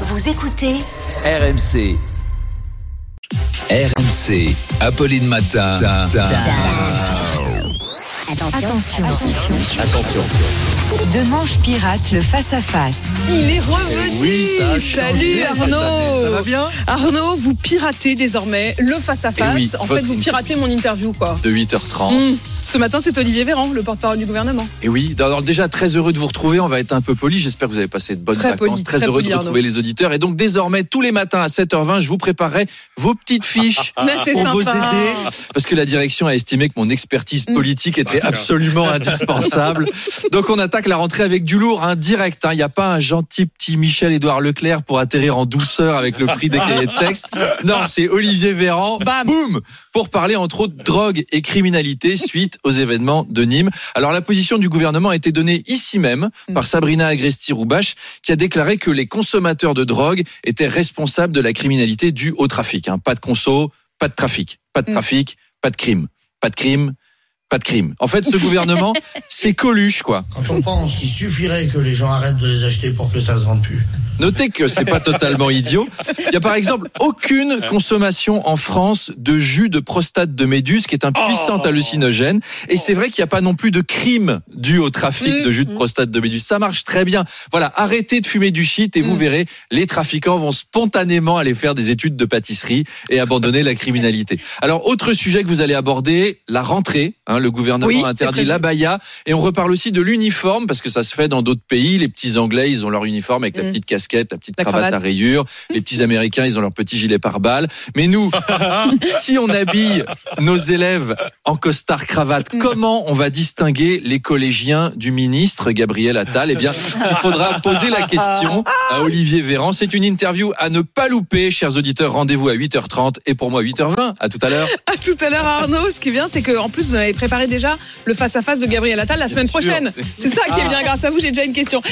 Vous écoutez RMC. RMC. Apolline Matin. Attention. Attention. De Manche Pirate, le face-à-face. Il est revenu. Eh oui, ça Salut année. Arnaud. Ça va bien Arnaud, vous piratez désormais le face-à-face. Eh oui, en fait, vous piratez mon interview, quoi. De 8h30. Hmm. Ce matin, c'est Olivier Véran, le porte-parole du gouvernement. Et oui, alors déjà très heureux de vous retrouver. On va être un peu poli. J'espère que vous avez passé de bonnes Très vacances. poli, très, très heureux poli, de retrouver les auditeurs. Et donc désormais, tous les matins à 7h20, je vous préparerai vos petites fiches. Mais pour vous aider, parce que la direction a estimé que mon expertise Mm. politique était absolument indispensable. Donc on attaque la rentrée avec du lourd, hein, direct. hein. Il n'y a pas un gentil petit Michel-Édouard Leclerc pour atterrir en douceur avec le prix des cahiers de texte. Non, c'est Olivier Véran. Bam. Boum Pour parler entre autres drogue et criminalité suite aux événements de Nîmes. Alors la position du gouvernement a été donnée ici même par Sabrina Agresti-Roubache qui a déclaré que les consommateurs de drogue étaient responsables de la criminalité due au trafic. hein. Pas de conso, pas de trafic. Pas de Mm. trafic, pas de crime. Pas de crime, pas de crime. En fait, ce gouvernement, c'est Coluche, quoi. Quand on pense qu'il suffirait que les gens arrêtent de les acheter pour que ça se vende plus. Notez que c'est pas totalement idiot. Il y a par exemple aucune consommation en France de jus de prostate de méduse, qui est un puissant hallucinogène. Et c'est vrai qu'il n'y a pas non plus de crime dû au trafic de jus de prostate de méduse. Ça marche très bien. Voilà, arrêtez de fumer du shit et vous Mm. verrez, les trafiquants vont spontanément aller faire des études de pâtisserie et abandonner la criminalité. Alors, autre sujet que vous allez aborder, la rentrée. Hein, le gouvernement Oui, interdit prévu. la baya. Et on reparle aussi de l'uniforme, parce que ça se fait dans d'autres pays. Les petits Anglais, ils ont leur uniforme avec la Mm. petite casquette, la petite La cravate, cravate. à rayures. Les petits Américains, ils ont leur petit gilet pare-balles. Mais nous, si on habille nos élèves en costard cravate, Mm. comment on va distinguer les collégiens du ministre Gabriel Attal? Eh bien, il faudra poser la question à Olivier Véran. C'est une interview à ne pas louper, chers auditeurs. Rendez-vous à 8h30 et pour moi 8h20. À tout à l'heure. À tout à l'heure, Arnaud. Ce qui est bien, c'est que en plus, vous avez préparé déjà le face-à-face de Gabriel Attal la semaine prochaine. C'est ça qui est bien. Grâce à vous, j'ai déjà une question.